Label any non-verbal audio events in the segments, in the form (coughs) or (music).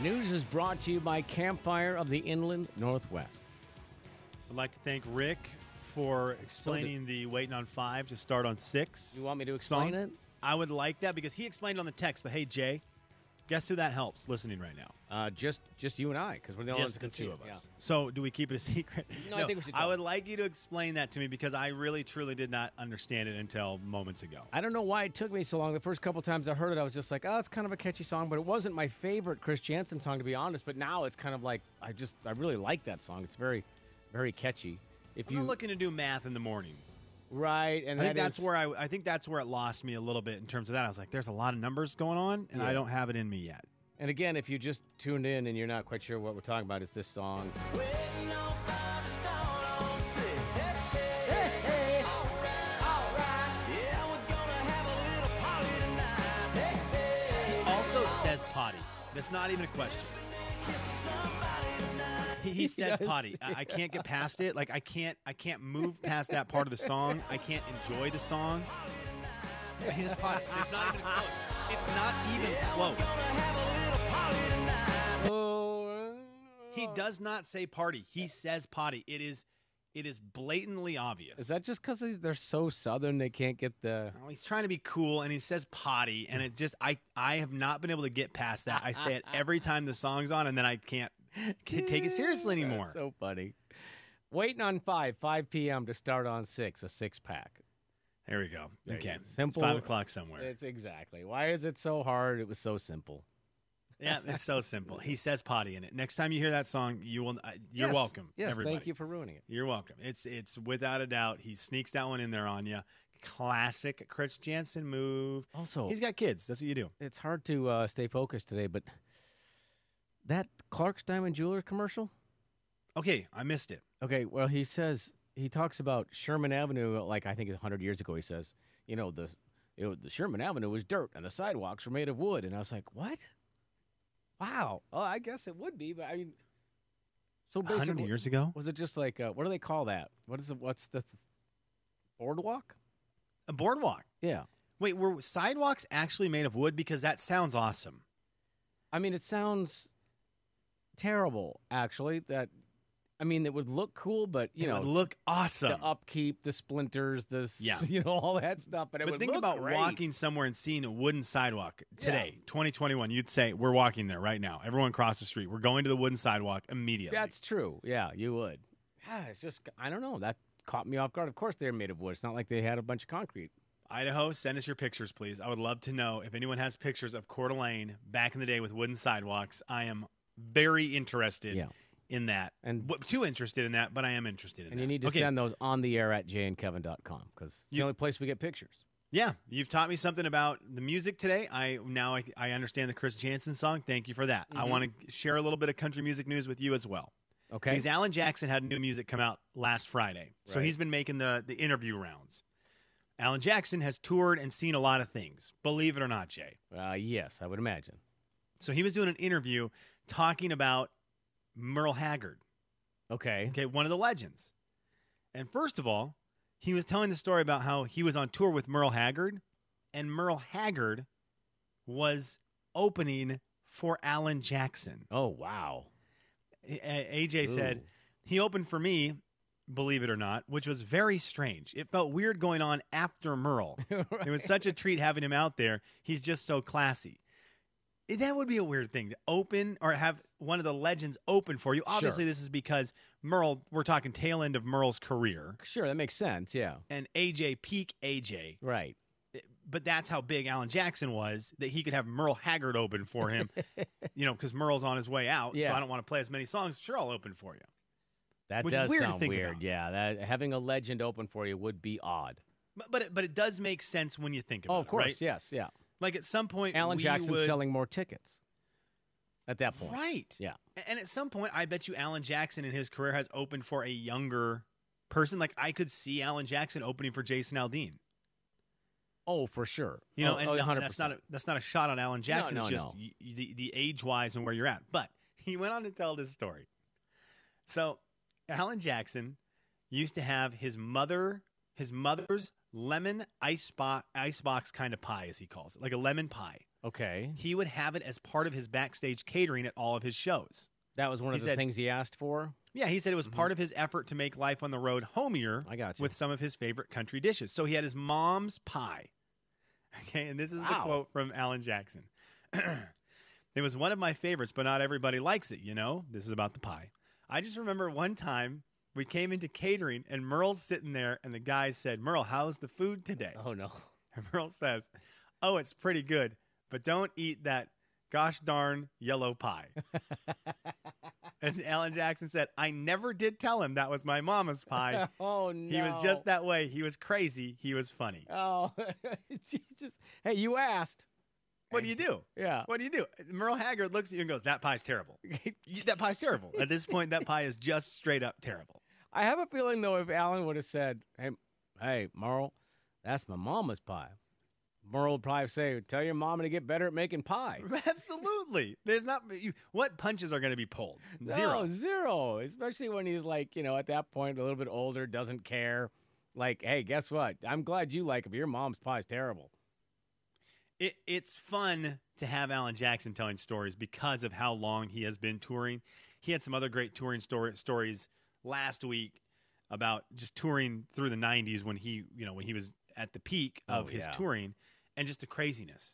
News is brought to you by Campfire of the Inland Northwest. I'd like to thank Rick for explaining the waiting on five to start on six. You want me to explain song. it? I would like that because he explained on the text. But hey, Jay, guess who that helps listening right now? Uh, just just you and I, because we're the only ones Just the two of us. So do we keep it a (laughs) secret? No, I think we should I would them. like you to explain that to me because I really truly did not understand it until moments ago. I don't know why it took me so long. The first couple times I heard it, I was just like, "Oh, it's kind of a catchy song," but it wasn't my favorite Chris Janson song, to be honest. But now it's kind of like I just I really like that song. It's very, very catchy. If I'm you not looking to do math in the morning. Right, and I think that that's is- where I, I think that's where it lost me a little bit in terms of that. I was like, there's a lot of numbers going on, and I don't have it in me yet. And again, if you just tuned in and you're not quite sure what we're talking about, is this song? Waiting on five to start on six. Hey, hey, alright, alright. Yeah, we're gonna have a little party tonight. Hey, hey, Also says potty. That's not even a question. Kissing somebody tonight. He, he says Yes. potty. I, I can't get past it. Like I can't I can't move past that part of the song. I can't enjoy the song. His potty. It's not even close. It's not even close. Gonna have a little party tonight. Oh, He does not say party. He says potty. It is it is blatantly obvious. Is that just because they're so southern they can't get the? Well, he's trying to be cool and he says potty and it just I I have not been able to get past that. I say it every time the song's on and then I can't, (laughs) can't take it seriously anymore. That's so funny. Waiting on five, five p.m. to start on six, a six pack. there we go. There you okay. go. Simple- It's five o'clock somewhere. It's exactly. Why is it so hard? It was so simple. Yeah, it's so simple. He (laughs) says potty in it. Next time you hear that song, you will. Uh, you're Yes. welcome. Yes, everybody. thank you for ruining it. You're welcome. It's it's without a doubt. He sneaks that one in there on you. Classic Chris Janson move. Also- he's got kids. That's what you do. It's hard to uh, stay focused today, but that Clark's Diamond Jewelers commercial. Okay, I missed it. Okay, well, he says he talks about Sherman Avenue, like I think hundred years ago. He says, you know, the it, was- the Sherman Avenue was dirt and the sidewalks were made of wood, and I was like, what? Wow. Oh, I guess it would be, but I mean, so A hundred years ago, was it just like uh, what do they call that? What is it? What's the th- boardwalk? a boardwalk. Yeah. Wait, were sidewalks actually made of wood? Because that sounds awesome. I mean, it sounds terrible, actually. That I mean, it would look cool, but you it know, would look awesome. the upkeep, the splinters, the Yeah. (laughs) you know, all that stuff. But it but would think look about great. walking somewhere and seeing a wooden sidewalk today, 2021. You'd say we're walking there right now. Everyone cross the street. We're going to the wooden sidewalk immediately. That's true. Yeah, you would. Yeah, it's just I don't know. That caught me off guard. Of course, they're made of wood. It's not like they had a bunch of concrete. Idaho, send us your pictures, please. I would love to know if anyone has pictures of Coeur d'Alene back in the day with wooden sidewalks. I am very interested Yeah. in that. And- W- too interested in that, but I am interested in And that. you need to okay. send those on the air at jayandkevin.com because it's the only place we get pictures. Yeah, you've taught me something about the music today. I now I, I understand the Chris Janson song. Thank you for that. I want to share a little bit of country music news with you as well. Okay. Because Alan Jackson had new music come out last Friday. So he's been making the, the interview rounds. Alan Jackson has toured and seen a lot of things, believe it or not, Jay. Uh, yes, I would imagine. So he was doing an interview talking about Merle Haggard, Okay. okay, one of the legends. And first of all, he was telling the story about how he was on tour with Merle Haggard, and Merle Haggard was opening for Alan Jackson. Oh wow. A- AJ said he opened for me, believe it or not, which was very strange. It felt weird going on after Merle. (laughs) It was such a treat having him out there. He's just so classy. Eh, That would be a weird thing to open or have one of the legends open for you. Obviously, this is because Merle, we're talking tail end of Merle's career, Sure, that makes sense. Yeah. and AJ peak AJ. Right. But that's how big Alan Jackson was that he could have Merle Haggard open for him, (laughs) you know, because Merle's on his way out. So I don't want to play as many songs. Sure, I'll open for you. That Which does weird sound weird. about. Yeah. That having a legend open for you would be odd. But but it, but it does make sense when you think about Oh, it. of course. right? Yes. Yeah. Like at some point, Alan Jackson would- selling more tickets at that point. right. Yeah. And at some point, I bet you Alan Jackson in his career has opened for a younger person. Like I could see Alan Jackson opening for Jason Aldean. Oh, for sure. You know, oh, and oh, no, 100%. that's not a, that's not a shot on Alan Jackson. no, it's just no. y- y- the, the age wise and where you're at. But (laughs) he went on to tell this story. So Alan Jackson used to have his mother his mother's lemon ice box, ice box kind of pie, as he calls it, like a lemon pie. Okay. he would have it as part of his backstage catering at all of his shows. That was one He of the said- things he asked for. Yeah, he said it was mm-hmm. part of his effort to make life on the road homier I got you. with some of his favorite country dishes. So he had his mom's pie. (laughs) Okay, and this is the quote from Alan Jackson. (clears throat) it was one of my favorites, but not everybody likes it, you know? This is about the pie. I just remember one time we came into catering and Merle's sitting there and the guy said, Merle, how's the food today? oh no. (laughs) And Merle says, Oh, it's pretty good, but don't eat that gosh darn yellow pie. (laughs) and Alan Jackson said, I never did tell him that was my mama's pie. (laughs) oh no. He was just that way. He was crazy. He was funny. Oh, just hey, you asked. What do you do? Yeah. What do you do? Merle Haggard looks at you and goes, That pie's terrible. That pie's terrible. At this point, that pie is just straight up terrible. I have a feeling though, if Alan would have said, "Hey, hey, Merle, that's my mama's pie," Merle would probably say, "Tell your mama to get better at making pie." (laughs) Absolutely. There's not, you, what punches are going to be pulled? Zero. No, zero. Especially when he's like, you know, at that point, a little bit older, doesn't care. Like, hey, guess what? I'm glad you like it, but your mom's pie's terrible. it, it's fun to have Alan Jackson telling stories because of how long he has been touring. He had some other great touring story, stories last week about just touring through the 90s when he, you know, when he was at the peak of Oh, his yeah. touring and just the craziness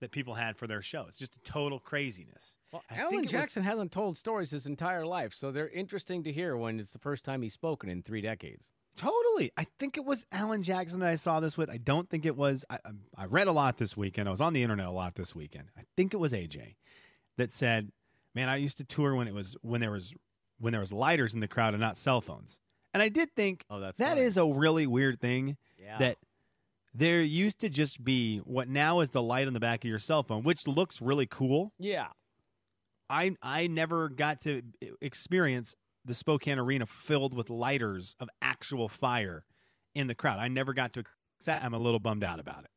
that people had for their shows. Just a total craziness. Well, I Alan it was- Jackson hasn't told stories his entire life, so they're interesting to hear when it's the first time he's spoken in three decades. Totally. I think it was Alan Jackson that I saw this with. I don't think it was. I, I- I read a lot this weekend. I was on the internet a lot this weekend. I think it was AJ that said, "Man, I used to tour when it was when there was when there was lighters in the crowd and not cell phones." And I did think Oh, that's that funny. is a really weird thing yeah. that there used to just be what now is the light on the back of your cell phone, which looks really cool. yeah. I I never got to experience the Spokane Arena filled with lighters of actual fire in the crowd. I never got to. I'm a little bummed out about it.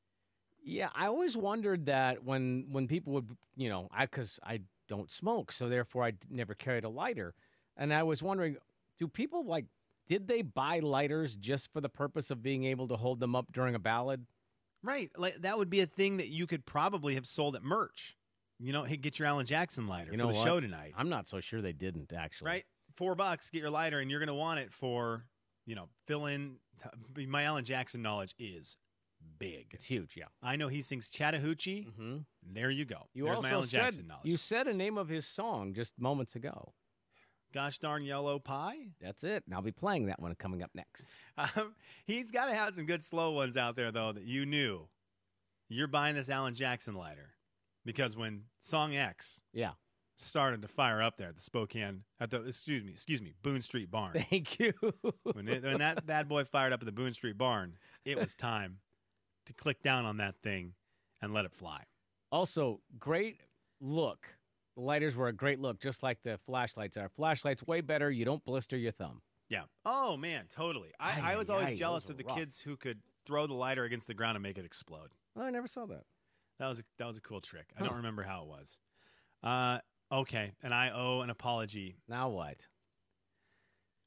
Yeah, I always wondered that when when people would, you know, I because I don't smoke, so therefore I never carried a lighter, and I was wondering, do people like, did they buy lighters just for the purpose of being able to hold them up during a ballad? Right, like that would be a thing that you could probably have sold at merch. You know, hey, get your Alan Jackson lighter You for know the what? show tonight. I'm not so sure they didn't actually. Right, four bucks, get your lighter, and you're going to want it for you know fill in. My Alan Jackson knowledge is big. It's huge. Yeah. I know he sings Chattahoochee. Mm-hmm. There you go. You There's also said you said a name of his song just moments ago. Gosh darn yellow pie. That's it. And I'll be playing that one coming up next. Um, he's got to have some good slow ones out there, though, that you knew. You're buying this Alan Jackson lighter because when Song X Yeah. started to fire up there at the Spokane, at the excuse me, excuse me, Boone Street Barn. (laughs) Thank you. when, it, when that bad boy fired up at the Boone Street Barn, it was time to click down on that thing and let it fly. Also, great look. The lighters were a great look, just like the flashlights are. Flashlights way better. You don't blister your thumb. Yeah. Oh man, totally. I, Ay, I was always ay, jealous of the rough. kids who could throw the lighter against the ground and make it explode. Oh, I never saw that. That was a, that was a cool trick. I don't remember how it was. Uh, okay, and I owe an apology. Now what?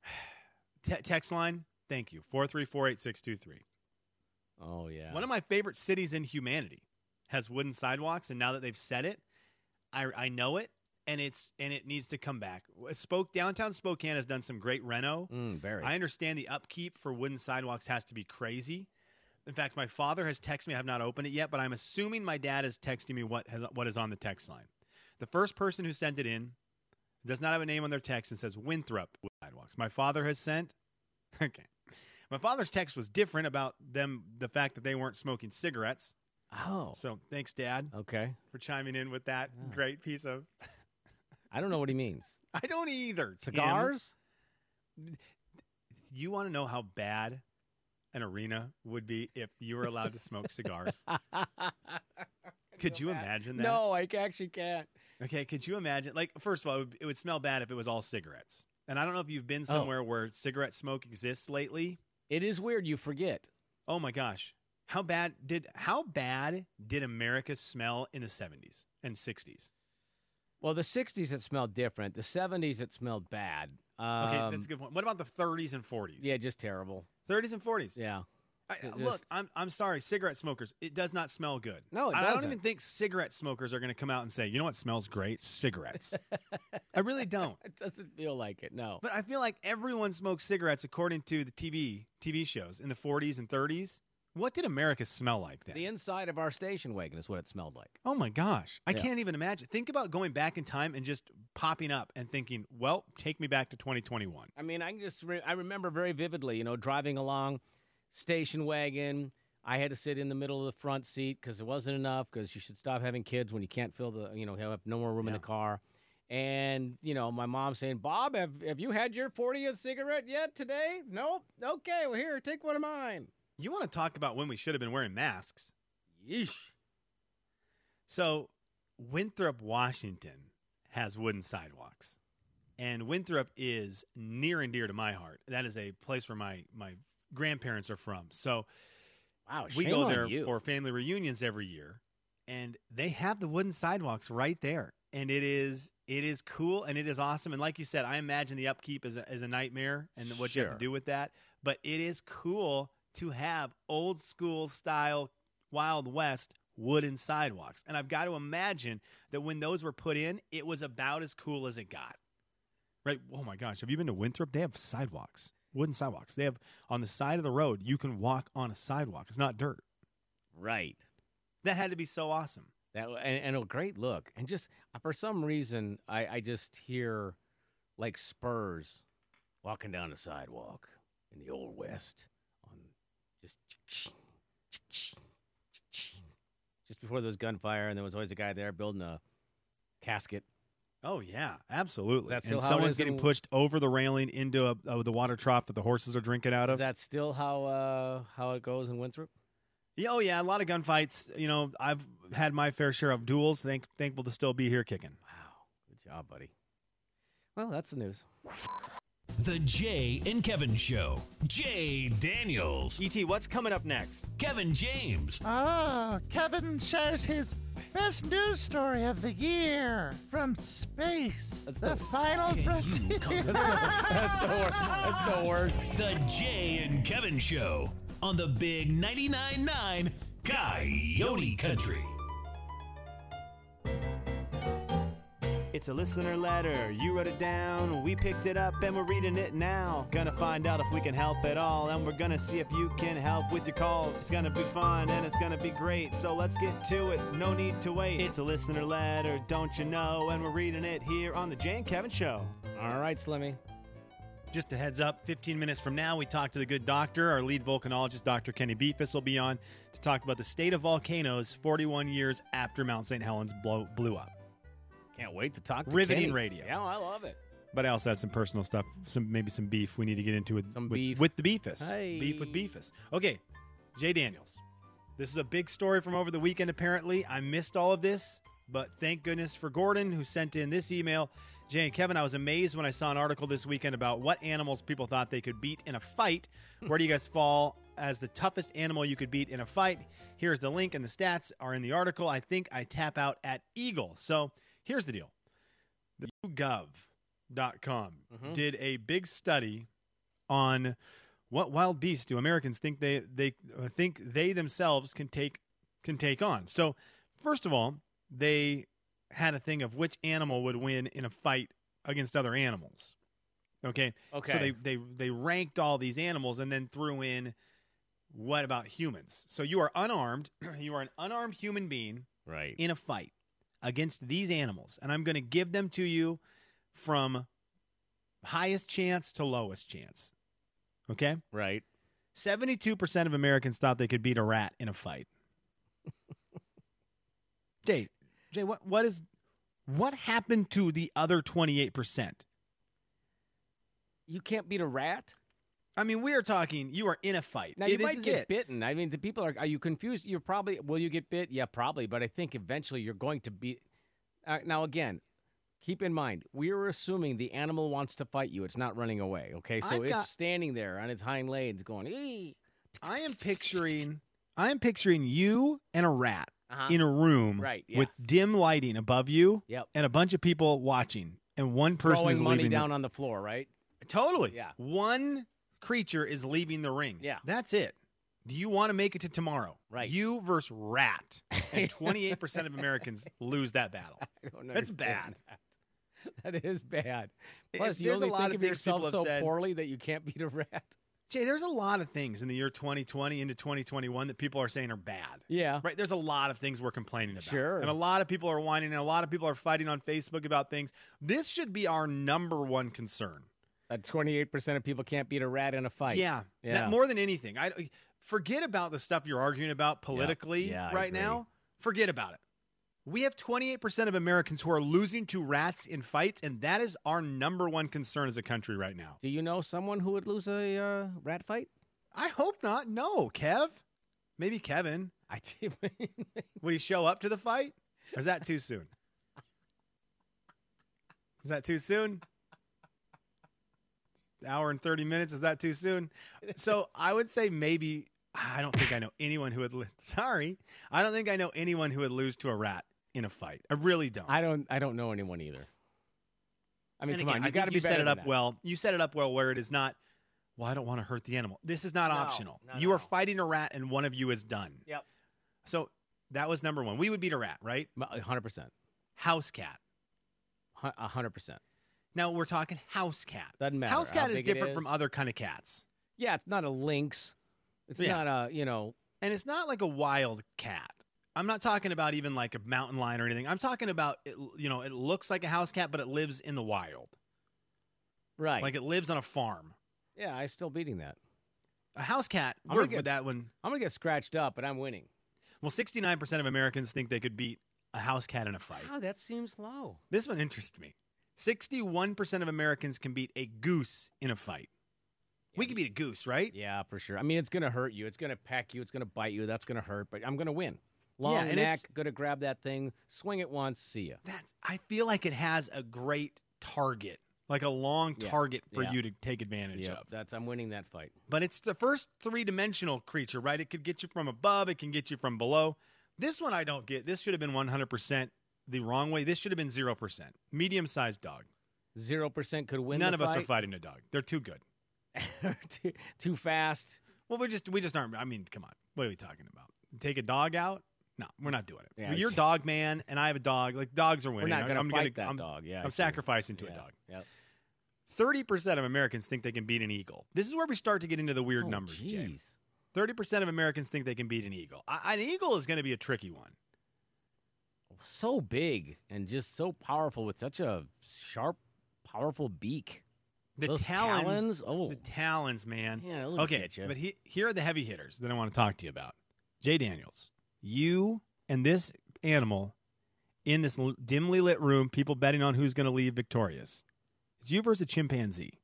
(sighs) Te- text line, thank you. Four three four eight six two three. Oh yeah. One of my favorite cities in humanity has wooden sidewalks, and now that they've said it, I I know it, and it's and it needs to come back. Spoke downtown Spokane has done some great reno. Mm, very. I understand the upkeep for wooden sidewalks has to be crazy. In fact, my father has texted me. I have not opened it yet, but I'm assuming my dad is texting me what has what is on the text line. The first person who sent it in does not have a name on their text and says Winthrop sidewalks. My father has sent. (laughs) Okay, my father's text was different about them. The fact that they weren't smoking cigarettes. Oh. So thanks, Dad, Okay. for chiming in with that great piece of. (laughs) I don't know what he means. I don't either. Tim. Cigars? You want to know how bad an arena would be if you were allowed to smoke cigars? (laughs) Could you imagine that? No, I actually can't. Okay, could you imagine? Like, first of all, it would, it would smell bad if it was all cigarettes. And I don't know if you've been Oh. somewhere where cigarette smoke exists lately. It is weird. You forget. Oh my gosh, how bad did how bad did America smell in the seventies and sixties? Well, the '60s it smelled different. The '70s it smelled bad. Um, Okay, that's a good point. What about the thirties and forties? Yeah, just terrible. thirties and forties. Yeah. I, It look, I'm I'm sorry, cigarette smokers. It does not smell good. No, it I don't even think cigarette smokers are going to come out and say, "You know what smells great? Cigarettes." (laughs) I really don't. (laughs) It doesn't feel like it. No. But I feel like everyone smoked cigarettes according to the TV TV shows in the 40s and 30s. What did America smell like then? The inside of our station wagon is what it smelled like. oh my gosh, I Yeah. can't even imagine. Think about going back in time and just popping up and thinking, "Well, take me back to 2021." I mean, I can just re- I remember very vividly, you know, driving along station wagon. I had to sit in the middle of the front seat because it wasn't enough. Because you should stop having kids when you can't fill the, you know, have no more room in the car. And you know, my mom saying, "Bob, have have you had your 40th cigarette yet today? Nope. Okay, well here, take one of mine." You want to talk about when we should have been wearing masks? Yeesh. So, Winthrop, Washington has wooden sidewalks. And Winthrop is near and dear to my heart. That is a place where my, my grandparents are from. So, Wow, we go there for family reunions every year. And they have the wooden sidewalks right there. And it is it is cool and it is awesome. And like you said, I imagine the upkeep is a, is a nightmare and what you have to do with that. But it is cool to have old school style Wild West wooden sidewalks. And I've got to imagine that when those were put in, it was about as cool as it got. Right? Oh my gosh. Have you been to Winthrop? They have sidewalks, wooden sidewalks. They have on the side of the road, you can walk on a sidewalk. It's not dirt. right. That had to be so awesome. That and, and a great look, and just for some reason, I, I just hear like Spurs walking down the sidewalk in the old west just just before there was gunfire, and there was always a guy there building a casket. Oh yeah, absolutely. That's and someone's is in- getting pushed over the railing into a, uh, the water trough that the horses are drinking out of. Is that still how uh, how it goes in Winthrop? yeah, oh yeah, a lot of gunfights. You know, I've had my fair share of duels. Thank, thankful to still be here kicking. Wow, good job, buddy. Well, that's the news. The Jay and Kevin Show. Jay Daniels, Et, what's coming up next? Kevin James, Ah, Kevin shares his best news story of the year from space. That's the the- final frontier. (laughs) That's the worst. That's the worst. The Jay and Kevin Show on the Big 99.9 9 Coyote Country. It's a listener letter. You wrote it down. We picked it up and we're reading it now. Gonna find out if we can help at all. And we're gonna see if you can help with your calls. It's gonna be fun and it's gonna be great. So let's get to it. No need to wait. It's a listener letter, don't you know? And we're reading it here on The Jay and Kevin Show. All right, Slimmy. Just a heads up 15 minutes from now, we talk to the good doctor. Our lead volcanologist, Dr. Kenny Befus, will be on to talk about the state of volcanoes 41 years after Mount St. Helens blow, blew up. Can't wait to talk to Riveting Kenny. radio. Yeah, I love it. But I also had some personal stuff, some maybe some beef we need to get into with Some with, beef. with the beefus. Hey. Beef with beefus. Okay, Jay Daniels. This is a big story from over the weekend. Apparently, I missed all of this, but thank goodness for Gordon who sent in this email. Jay and Kevin, I was amazed when I saw an article this weekend about what animals people thought they could beat in a fight. (laughs) Where do you guys fall as the toughest animal you could beat in a fight? Here's the link, and the stats are in the article. I think I tap out at eagle. So here's the deal the YouGov.com Mhm. did a big study on what wild beasts do Americans think they they uh, think they themselves can take can take on. So, first of all, they had a thing of which animal would win in a fight against other animals. Okay. Okay. So they they they ranked all these animals and then threw in what about humans? So you are unarmed, (clears throat) you are an unarmed human being right. in a fight against these animals, and I'm going to give them to you from highest chance to lowest chance. Okay? Right. 72% of Americans thought they could beat a rat in a fight. (laughs) Jay, Jay, what what is what happened to the other 28%? You can't beat a rat. I mean, we are talking you are in a fight. Now you this might get it. bitten. I mean, the people are. Are you confused? You're probably. Will you get bit? Yeah, probably. But I think eventually you're going to be. Uh, now again, keep in mind we are assuming the animal wants to fight you. It's not running away. Okay, so I've it's got- standing there on its hind legs, going. Ee. I am picturing I am picturing you and a rat Uh-huh. in a room Right, with dim lighting above you Yep. and a bunch of people watching and one person throwing is money leaving down on the floor. Right. Totally. Yeah. One creature is leaving the ring. Yeah. That's it. Do you want to make it to tomorrow? Right. You versus rat. And (laughs) 28% of Americans lose that battle. (laughs) That's bad. That. That is bad. It- Plus, you there's a only think of of yourself so said. poorly that you can't beat a rat. Jay, there's a lot of things in the year 2020 into 2021 that people are saying are bad. Yeah. Right? There's a lot of things we're complaining about. Sure. And a lot of people are whining and a lot of people are fighting on Facebook about things. This should be our number one concern. That 28% of people can't beat a rat in a fight. Yeah. Yeah. That more than anything. I forget about the stuff you're arguing about politically Yeah, I right now. Forget about it. We have 28% of Americans who are losing to rats in fights, and that is our number one concern as a country right now. Do you know someone who would lose a uh, rat fight? I hope not. No, Kev. Maybe Kevin. I. (laughs) Would he show up to the fight? Or is that too soon? Is that too soon? Hour and 30 minutes. Is that too soon? So I would say maybe. I don't think I know anyone who would. lo- Sorry. I don't think I know anyone who would lose to a rat in a fight. I really don't. I don't. I don't know anyone either. I mean, And come again, on, I you got to be set it up well. You set it up well where it is not. Well, I don't want to hurt the animal. This is not No, optional. no, you no. are fighting a rat, and one of you is done. Yep. So that was number one. We would beat a rat, right? hundred percent, House cat. hundred percent. Now we're talking house cat. Doesn't matter House cat is different from other kind of cats, Yeah, it's not a lynx. It's Yeah. not a you know. and it's not like a wild cat. I'm not talking about even like a mountain lion or anything. I'm talking about it, you know, it looks like a house cat, but it lives in the wild. Right. Like it lives on a farm. yeah, I'm still beating that. A house cat, I'm gonna get- with that one. I'm gonna get scratched up, but I'm winning. Well, 69% of Americans think they could beat a house cat in a fight. Wow, that seems low. This one interests me. 61% of Americans can beat a goose in a fight. We can beat a goose, right? Yeah, for sure. I mean, it's gonna hurt you. It's gonna peck you. It's gonna bite you. That's gonna hurt. But I'm gonna win. Long Yeah, and neck. Gonna grab that thing. Swing it once. See ya. That's, I feel like it has a great target, like a long Yeah, target for yeah. you to take advantage Yep, of. that's I'm winning that fight. But it's the first three dimensional creature, right? It could get you from above, it can get you from below. This one I don't get. This should have been 100% the wrong way. This should have been 0%. Medium sized dog. Zero percent could win. None of us are fight. fighting a dog. They're too good. (laughs) too, too fast. Well, we just we just aren't. I mean, come on. What are we talking about? Take a dog out? No, we're not doing it. Yeah, You're dog man, and I have a dog. Like dogs are winning. We're not gonna I'm fight that I'm, dog. Yeah, I'm sacrificing to a Yeah, dog. Yep. Thirty percent of Americans think they can beat an eagle. This is where we start to get into the weird Oh, numbers. Jeez. Thirty percent of Americans think they can beat an eagle. I, an eagle is going to be a tricky one. So big and just so powerful with such a sharp, powerful beak. The Those talons, talons. Oh, the talons, man. yeah. okay, but he, here are the heavy hitters that I want to talk to you about. Jay Daniels, you and this animal in this dimly lit room, people betting on who's going to leave victorious. It's you versus a chimpanzee.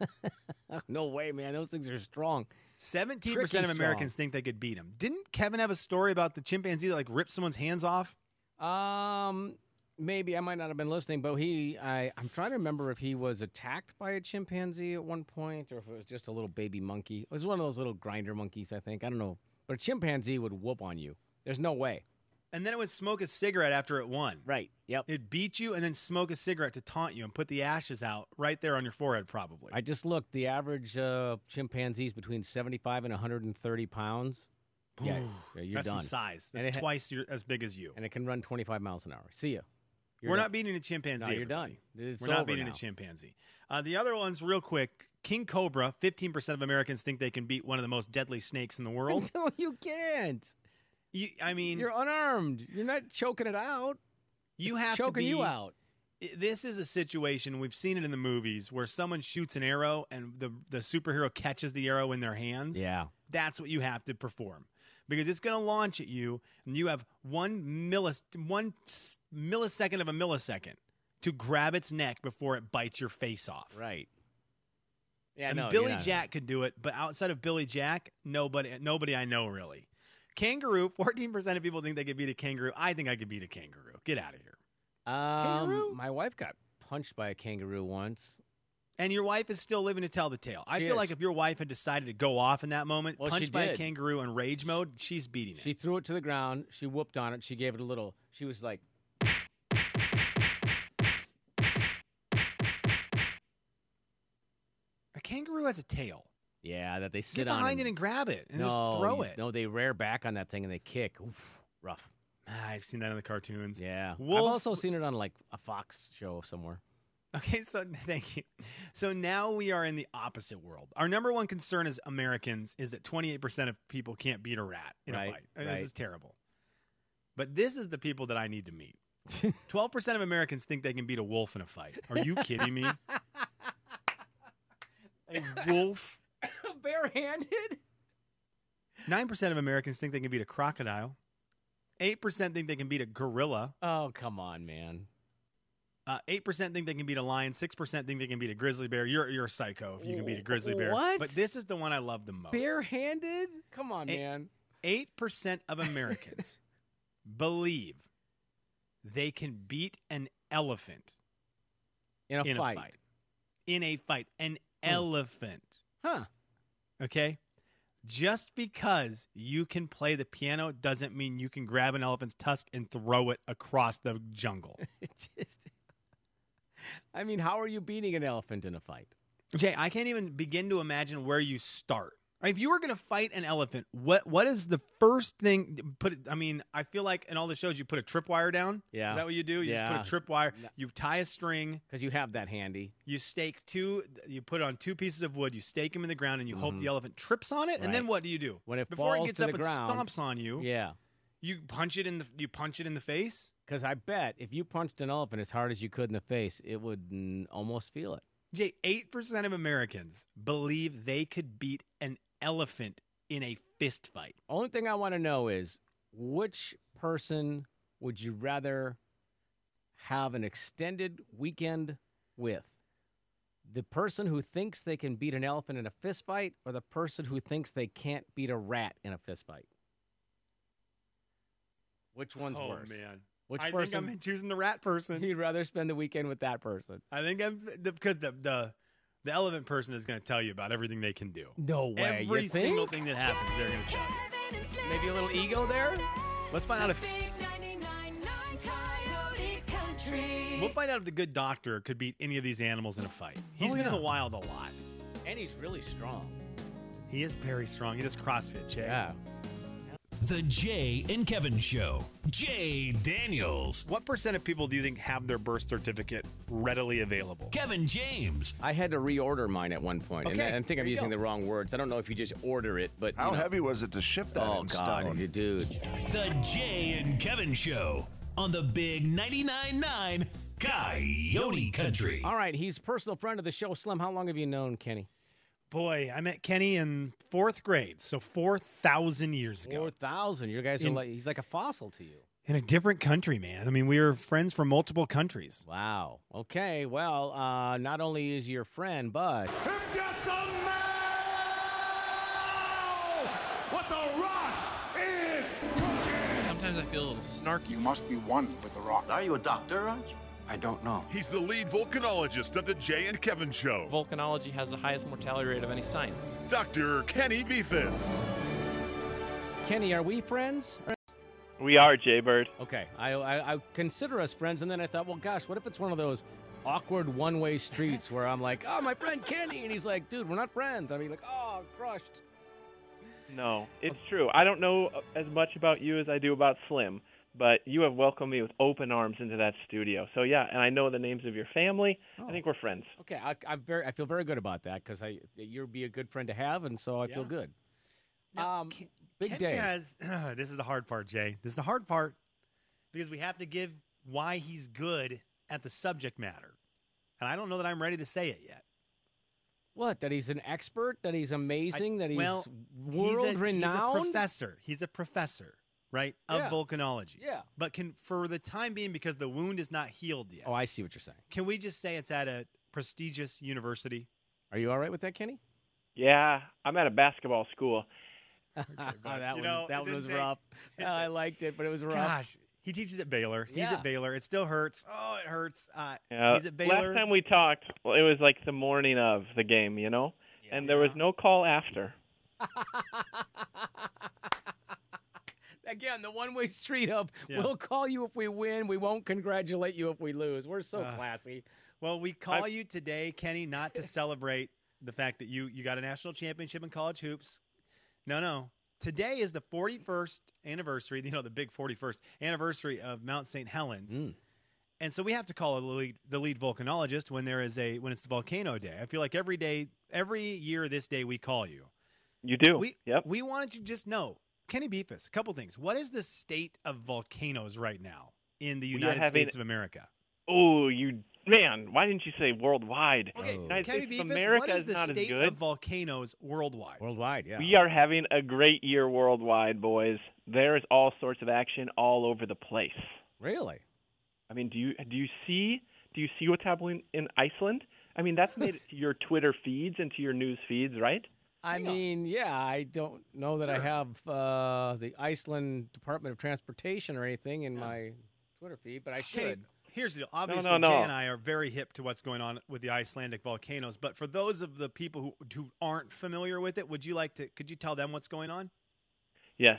(laughs) no way, man. Those things are strong. Seventeen Tricky percent of strong. Americans think they could beat him. Didn't Kevin have a story about the chimpanzee that like ripped someone's hands off? Um, maybe I might not have been listening, but he, I, I'm trying to remember if he was attacked by a chimpanzee at one point, or if it was just a little baby monkey. It was one of those little grinder monkeys, I think. I don't know, but a chimpanzee would whoop on you. There's no way. And then it would smoke a cigarette after it won. Right. Yep. It'd beat you and then smoke a cigarette to taunt you and put the ashes out right there on your forehead, probably. I just looked. The average uh, chimpanzee is between 75 and 130 pounds. Yeah, yeah you're That's done. some size. That's ha- twice your, as big as you. And it can run 25 miles an hour. See ya. You're We're done. not beating a chimpanzee. No, you're everybody. done. It's We're not beating now. a chimpanzee. Uh, the other ones, real quick. King Cobra. Fifteen percent of Americans think they can beat one of the most deadly snakes in the (laughs) world. no, you can't. you, I mean, You're unarmed. You're not choking it out. you It's have to choking be. you out. This is a situation we've seen it in the movies where someone shoots an arrow and the the superhero catches the arrow in their hands. Yeah. That's what you have to perform because it's going to launch at you, and you have one millis one millisecond of a millisecond to grab its neck before it bites your face off. Right. Yeah, and no, Billy Jack could do it, but outside of Billy Jack, nobody nobody I know really. Kangaroo, (laughs) 14% of people think they could beat a kangaroo. I think I could beat a kangaroo. Get out of here. Kangaroo? Um, my wife got punched by a kangaroo once. And your wife is still living to tell the tale. I She feel is. like if your wife had decided to go off in that moment, Well, punched by a kangaroo in rage mode, she's beating it. She threw it to the ground. She whooped on it. She gave it a little. She was like, a kangaroo has a tail. Yeah, that they Get sit on. behind it and grab it and no, just throw it. No, they rear back on that thing and they kick. Oof, rough. Ah, I've seen that in the cartoons. Yeah. I've also seen it on like a Fox show somewhere. Okay, so (laughs) thank you. So now we are in the opposite world. Our number one concern as Americans is that 28% of people can't beat a rat in Right, a fight. And right. This is terrible. But this is the people that I need to meet. (laughs) 12% of Americans think they can beat a wolf in a fight. Are you kidding me? (laughs) a wolf? (coughs) Barehanded? 9% of Americans think they can beat a crocodile. 8% think they can beat a gorilla. Oh, come on, man. Uh, 8% think they can beat a lion. 6% think they can beat a grizzly bear. You're, you're a psycho if you can beat a grizzly bear. What? But this is the one I love the most. Barehanded? Come on, Eh, man. 8% of Americans (laughs) believe they can beat an elephant In a in fight. a fight. In a fight. An elephant. Huh. Okay? Just because you can play the piano doesn't mean you can grab an elephant's tusk and throw it across the jungle. (laughs) It just. (laughs) I mean, how are you beating an elephant in a fight? Jay, I can't even begin to imagine where you start. If you were going to fight an elephant, what what is the first thing? Put it. I mean, I feel like in all the shows you put a tripwire down. Yeah. is that what you do? You Yeah. just put a tripwire. No. You tie a string. Because you have that handy. You stake two. You put it on two pieces of wood. You stake them in the ground, and you hope Mhm. the elephant trips on it. And then what do you do? When it Before falls it gets to up the and ground, stomps on you, Yeah. you punch it in the. You punch it in the face. Because I bet if you punched an elephant as hard as you could in the face, it would mm, almost feel it. Jay, eight percent of Americans believe they could beat an elephant in a fist fight. Only thing I want to know is which person would you rather have an extended weekend with? The person who thinks they can beat an elephant in a fist fight or the person who thinks they can't beat a rat in a fist fight? Which one's oh worse? man. Which I person think I'm choosing the rat person. (laughs) you'd rather spend the weekend with that person? I think I'm because the the the elephant person is going to tell you about everything they can do. No way. Every you single think? thing that happens, they're going to tell you. Maybe a little ego there? Let's find out if we'll find out if the good doctor could beat any of these animals in a fight. Oh, he's Oh, been in the wild a lot. And he's really strong. He is very strong. He does CrossFit, Jay. Yeah. The Jay and Kevin Show. Jay Daniels. What percent of people do you think have their birth certificate readily available? Kevin James. I had to reorder mine at one point, and Okay, I think I'm using go. the wrong words. I don't know if you just order it, but How you know- heavy was it to ship that Oh in God, stone? dude! The Jay and Kevin Show on the Big 99.9 9 Coyote Country. All right, he's personal friend of the show. Slim, how long have you known Kenny? Boy, I met Kenny in fourth grade, so 4,000 years ago. Four thousand. You guys are In- like he's like a fossil to you. In a different country, man. I mean, we were friends from multiple countries. Wow. Okay. Well, uh, not only is your friend, but Sometimes I feel a little snarky. You must be one with the rock. Are you a doctor, Raj? I don't know. He's the lead volcanologist of the Jay and Kevin Show, Volcanology has the highest mortality rate of any science. Dr. Kenny Befus. Kenny, are we friends? We are Jaybird. Okay. I, I I consider us friends, and then I thought, well, gosh, what if it's one of those awkward one-way streets where I'm like, oh, my friend Kenny, and he's like, dude, we're not friends. I mean, like, oh, crushed. No, it's true. I don't know as much about you as I do about Slim, but you have welcomed me with open arms into that studio. So yeah, and I know the names of your family. Oh. I think we're friends. Okay, I, I'm very, I feel very good about that because I, you'd be a good friend to have, and so I feel good. Now, um, Ken- big Kenny day. has- (clears throat) this is the hard part, Jay. This is the hard part because we have to give why he's good at the subject matter. And I don't know that I'm ready to say it yet. What? That he's an expert? That he's amazing? that he's well, world he's a, renowned? He's a professor. He's a professor, right, of Yeah. volcanology. Yeah. But can for the time being, because the wound is not healed yet, Oh, I see what you're saying. can we just say it's at a prestigious university? Are you all right with that, Kenny? Yeah, I'm at a basketball school. (laughs) (laughs) that You one, know, that one was take- rough. (laughs) I liked it, but it was rough. Gosh, he teaches at Baylor. He's Yeah. at Baylor. It still hurts. Oh, it hurts. Uh, Yeah, he's at Baylor. Last time we talked, well, it was like the morning of the game, you know, and there was no call after. Again, the one-way street of Yeah. we'll call you if we win, we won't congratulate you if we lose. We're so Uh, classy. Well, we call I- you today, Kenny, not to celebrate the fact that you you got a national championship in college hoops. No, no. Today is the 41st anniversary, you know, the big 41st anniversary of Mount St. Helens. Mm. And so we have to call the lead, the lead volcanologist when there is a when it's the volcano day. I feel like every day, every year this day we call you. You do. We yep. we wanted to just know, Kenny Befus, a couple things. What is the state of volcanoes right now in the United having- States of America? Oh, you man! Why didn't you say worldwide? Okay, Oh. United Kenny States of Befus, America what is is the not state of volcanoes worldwide? Worldwide, yeah. We are having a great year worldwide, boys. There is all sorts of action all over the place. Really? I mean, do you do you see do you see what's happening in Iceland? I mean, that's made it to your Twitter feeds and to your news feeds, right? I Hang on. mean, yeah, I don't know that I have uh, the Iceland Department of Transportation or anything in my Twitter feed, but I Kenny, should. here's the deal. Obviously, no, no. Jay and I are very hip to what's going on with the Icelandic volcanoes. But for those of the people who, who aren't familiar with it, would you like to? Could you tell them what's going on? Yes,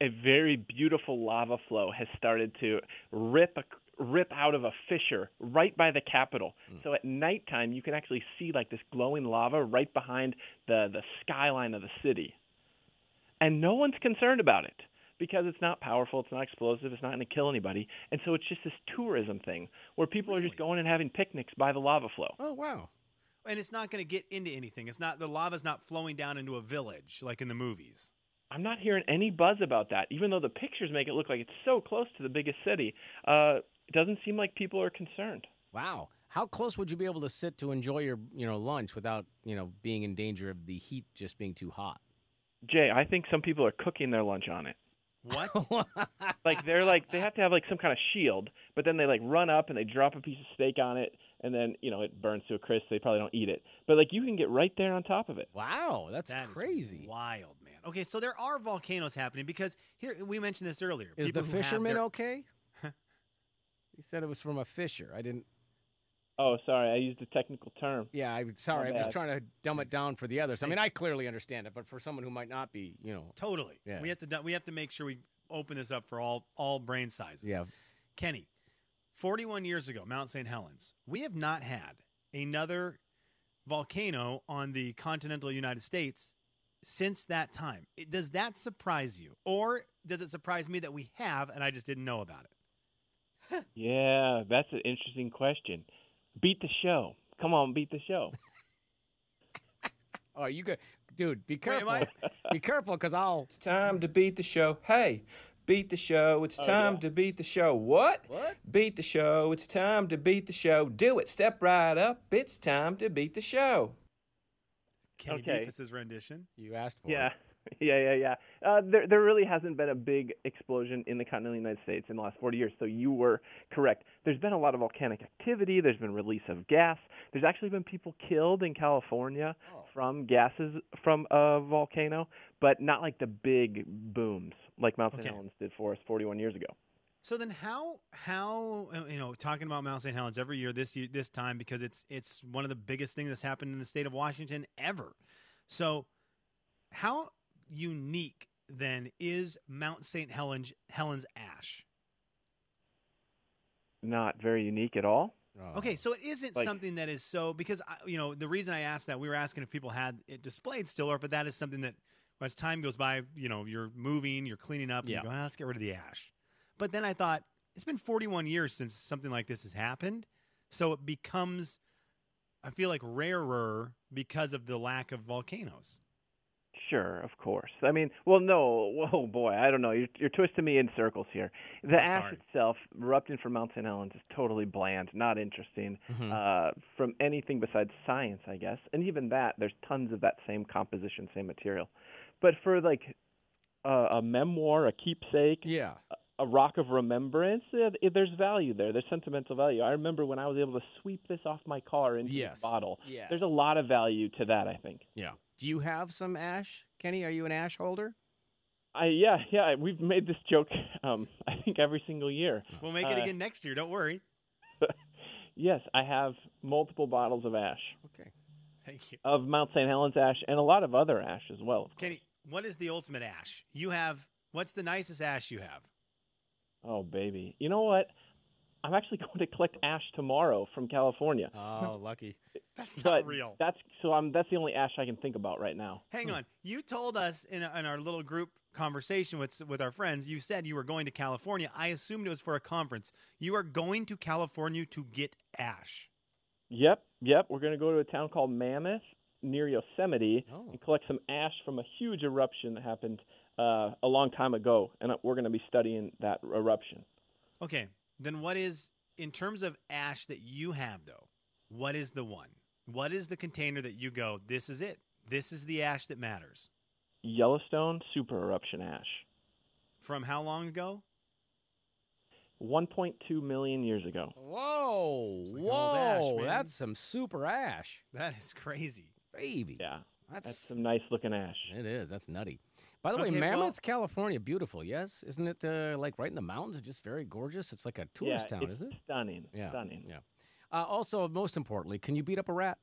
a very beautiful lava flow has started to rip a, rip out of a fissure right by the Capitol. So at nighttime, you can actually see like this glowing lava right behind the the skyline of the city, and no one's concerned about it because it's not powerful, it's not explosive, it's not going to kill anybody, and so it's just this tourism thing where people are just going and having picnics by the lava flow. Oh, wow. And it's not going to get into anything. It's not the lava's not flowing down into a village like in the movies. I'm not hearing any buzz about that, even though the pictures make it look like it's so close to the biggest city. Uh, it doesn't seem like people are concerned. Wow. How close would you be able to sit to enjoy your, you know, lunch without, you know, being in danger of the heat just being too hot? Jay, I think some people are cooking their lunch on it. What? (laughs) Like they're like they have to have like some kind of shield, but then they like run up and they drop a piece of steak on it, and then you know it burns to a crisp. They probably don't eat it, but like you can get right there on top of it. wow, that's That is crazy. wild, man. Okay, so there are volcanoes happening because here we mentioned this earlier. Is People the fisherman their- okay? You said it was from a fisher. I didn't. Oh, sorry, I used a technical term. Yeah, I'm sorry. I'm just trying to dumb it down for the others. I mean, I clearly understand it, but for someone who might not be, you know, Totally. Yeah. We have to we have to make sure we open this up for all all brain sizes. yeah, Kenny, 41 years ago, Mount St. Helens. We have not had another volcano on the continental United States since that time. Does that surprise you? Or does it surprise me that we have and I just didn't know about it? Yeah, that's an interesting question. Beat the show. Come on, beat the show. Oh, you good, dude? Be Wait, careful. am be careful, because I'll. It's time to beat the show. Hey, beat the show. It's Oh, time yeah. to beat the show. What? What? Beat the show. It's time to beat the show. Do it. Step right up. It's time to beat the show. Kenny Okay. Befus's rendition. You asked for. Yeah, it. (laughs) yeah, yeah, yeah. Uh, there, there really hasn't been a big explosion in the continental United States in the last 40 years. So you were correct. There's been a lot of volcanic activity. There's been release of gas. There's actually been people killed in California Oh. from gases from a volcano, but not like the big booms like Mount St. Okay. Helens did for us 41 years ago. So then, how how uh, you know talking about Mount St. Helens every year this year, this time because it's it's one of the biggest things that's happened in the state of Washington ever. So, how unique then is Mount St. Helens Helens ash? Not very unique at all. Oh. Okay, so it isn't Like- something that is so because I, you know the reason I asked that we were asking if people had it displayed still, or if that is something that as time goes by, you know, you're moving, you're cleaning up, and Yeah. you go, ah, let's get rid of the ash. But then I thought it's been 41 years since something like this has happened, so it becomes, I feel like rarer because of the lack of volcanoes. Sure, of course. I mean, well, no, (laughs) oh boy, I don't know. You're, you're twisting me in circles here. The I'm ash sorry. itself, erupting from Mount St. Helens, is totally bland, not interesting Mhm. uh, from anything besides science, I guess. And even that, there's tons of that same composition, same material. But for like uh, a memoir, a keepsake, Yeah. A rock of remembrance, it, there's value there. There's sentimental value. I remember when I was able to sweep this off my car into Yes. this bottle. Yes. There's a lot of value to that, I think. Yeah. Do you have some ash, Kenny? Are you an ash holder? I yeah yeah we've made this joke (laughs) um I think every single year. We'll make it Uh, again next year. Don't worry. (laughs) Yes, I have multiple bottles of ash Okay. Thank you, of Mount St. Helens ash and a lot of other ash as well. Kenny. What is the ultimate ash? You have what's the nicest ash you have? Oh baby, you know what? I'm actually (laughs) going to collect ash tomorrow from California. Oh, (laughs) lucky. That's not but real. That's so I'm that's the only ash I can think about right now. Hang on. You told us in, in our little group conversation with with our friends, you said you were going to California. I assumed it was for a conference. You are going to California to get ash. Yep, yep. We're going to go to a town called Mammoth near Yosemite Oh. and collect some ash from a huge eruption that happened uh, a long time ago, and we're going to be studying that eruption. Okay. Then what is in terms of ash that you have though? What is the one? What is the container that you go, this is it. This is the ash that matters. Yellowstone super eruption ash. From how long ago? 1.2 million years ago. Whoa, like an old ash, whoa, that's some super ash, That is crazy. baby. Yeah, that's, that's some nice looking ash. it is. That's nutty. By the way, Okay, well- Mammoth, California, beautiful. Yes, isn't it? Uh, like right in the mountains, It's just very gorgeous. It's like a tourist yeah, town, it's isn't it? Stunning. Yeah, Stunning. yeah. Uh, also, most importantly, can you beat up a rat?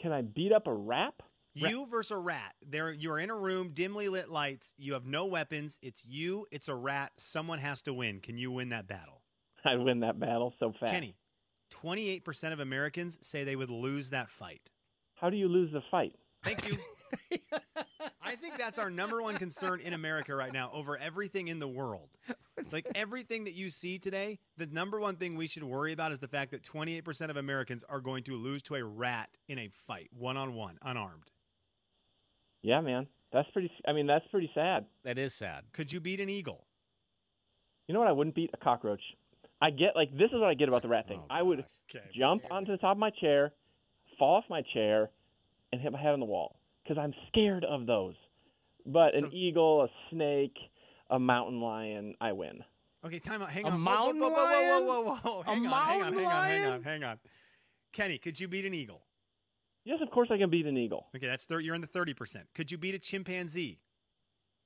Can I beat up a rat? You versus a rat. There, you're in a room, dimly lit lights. You have no weapons. It's you. It's a rat. Someone has to win. Can you win that battle, I win that battle so fast. Kenny? Twenty-eight percent of Americans say they would lose that fight. How do you lose the fight? Thank you. (laughs) I think that's our number one concern in America right now over everything in the world. It's like everything that you see today, the number one thing we should worry about is the fact that 28% of Americans are going to lose to a rat in a fight, one on one, unarmed. Yeah, man. That's pretty. I mean, that's pretty sad. That is sad. Could you beat an eagle? You know what? I wouldn't beat a cockroach. I get like this is what I get about the rat thing. Oh, I would. Okay. jump onto the top of my chair, fall off my chair, and hit my head on the wall because I'm scared of those. But So- an eagle, a snake, a mountain lion, I win. Okay, time out. Hang A on. Whoa, mountain whoa, whoa, lion? whoa, whoa, whoa, whoa. A Hang on, hang on, mountain hang on, hang on, hang on. Kenny, could you beat an eagle? Yes, of course I can beat an eagle. Okay, that's thir- you're in the 30%. Could you beat a chimpanzee?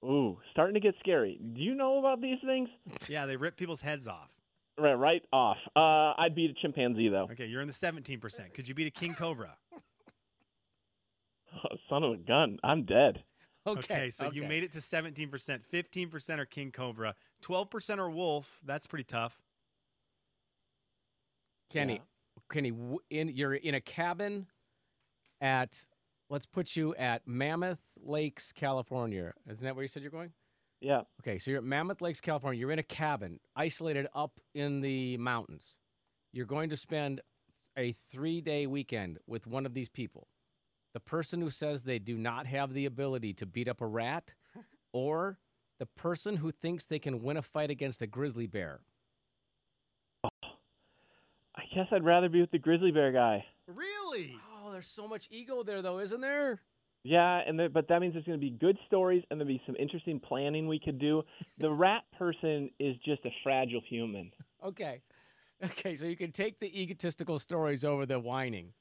Ooh, starting to get scary. Do you know about these things? (laughs) Yeah, they rip people's heads off. Right, right off. Uh, I'd beat a chimpanzee though. Okay, you're in the 17%. Could you beat a king cobra? (laughs) Son of a gun, I'm dead. Okay, so you made it to 17%. 15% are king cobra. 12% are wolf. That's pretty tough. Kenny, Yeah. Kenny, in you're in a cabin at let's put you at Mammoth Lakes, California. Isn't that where you said you're going? Yeah. Okay, so you're at Mammoth Lakes, California. You're in a cabin, isolated up in the mountains. You're going to spend a three-day weekend with one of these people. The person who says they do not have the ability to beat up a rat, (laughs) or the person who thinks they can win a fight against a grizzly bear. Oh, I guess I'd rather be with the grizzly bear guy. Really? Oh, there's so much ego there, though, isn't there? Yeah, and the, but that means there's going to be good stories and there'll be some interesting planning we could do. The (laughs) rat person is just a fragile human. Okay. Okay, so you can take the egotistical stories over the whining.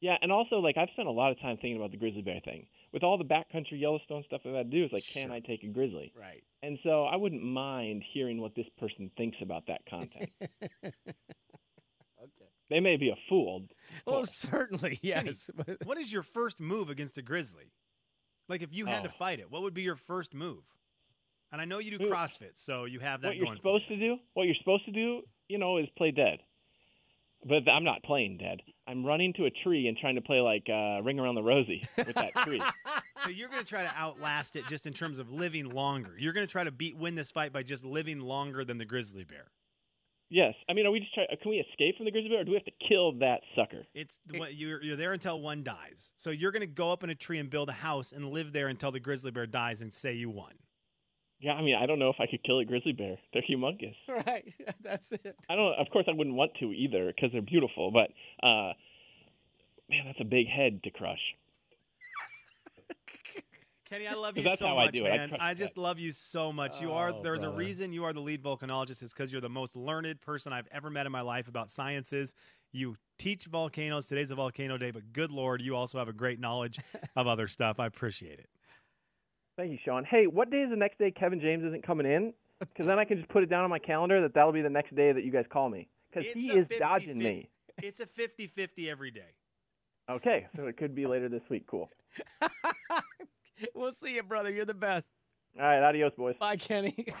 Yeah, and also like I've spent a lot of time thinking about the grizzly bear thing. With all the backcountry Yellowstone stuff I've had to do, it's like, can I take a grizzly? Right. And so I wouldn't mind hearing what this person thinks about that content. (laughs) okay. they may be a fool. Oh, well, Cool. certainly, (laughs) yes. (laughs) What is your first move against a grizzly? Like if you had to Oh. fight it, what would be your first move? And I know you do CrossFit, so you have that going. What you're supposed you. to do, what you're supposed to do, you know, is play dead. But I'm not playing dead. I'm running to a tree and trying to play like uh, Ring Around the Rosie with that tree. (laughs) So you're going to try to outlast it just in terms of living longer. You're going to try to beat win this fight by just living longer than the grizzly bear. Yes, I mean, are we just try? Can we escape from the grizzly bear, or do we have to kill that sucker? It's what you're you're there until one dies. So you're going to go up in a tree and build a house and live there until the grizzly bear dies and say you won. Yeah, I mean, I don't know if I could kill a grizzly bear. They're humongous. (laughs) right. (laughs) That's it. I don't. Of course, I wouldn't want to either because they're beautiful. But uh, man, that's a big head to crush. (laughs) Kenny, I love you That's so how I much, do it. I man. I just love you so much. You are Oh, there's a reason you are the lead volcanologist is because you're the most learned person I've ever met in my life about sciences. You teach volcanoes. Today's a volcano day, but good lord, you also have a great knowledge of other stuff. I appreciate it. Thank you, Sean. Hey, what day is the next day Kevin James isn't coming in? Because then I can just put it down on my calendar that that'll be the next day that you guys call me. Because he is dodging 50-50. me. It's a 50-50 every day. Okay, so it could be later this week. Cool. (laughs) we'll see you, brother. You're the best. All right, adios, boys. Bye, Kenny. (laughs)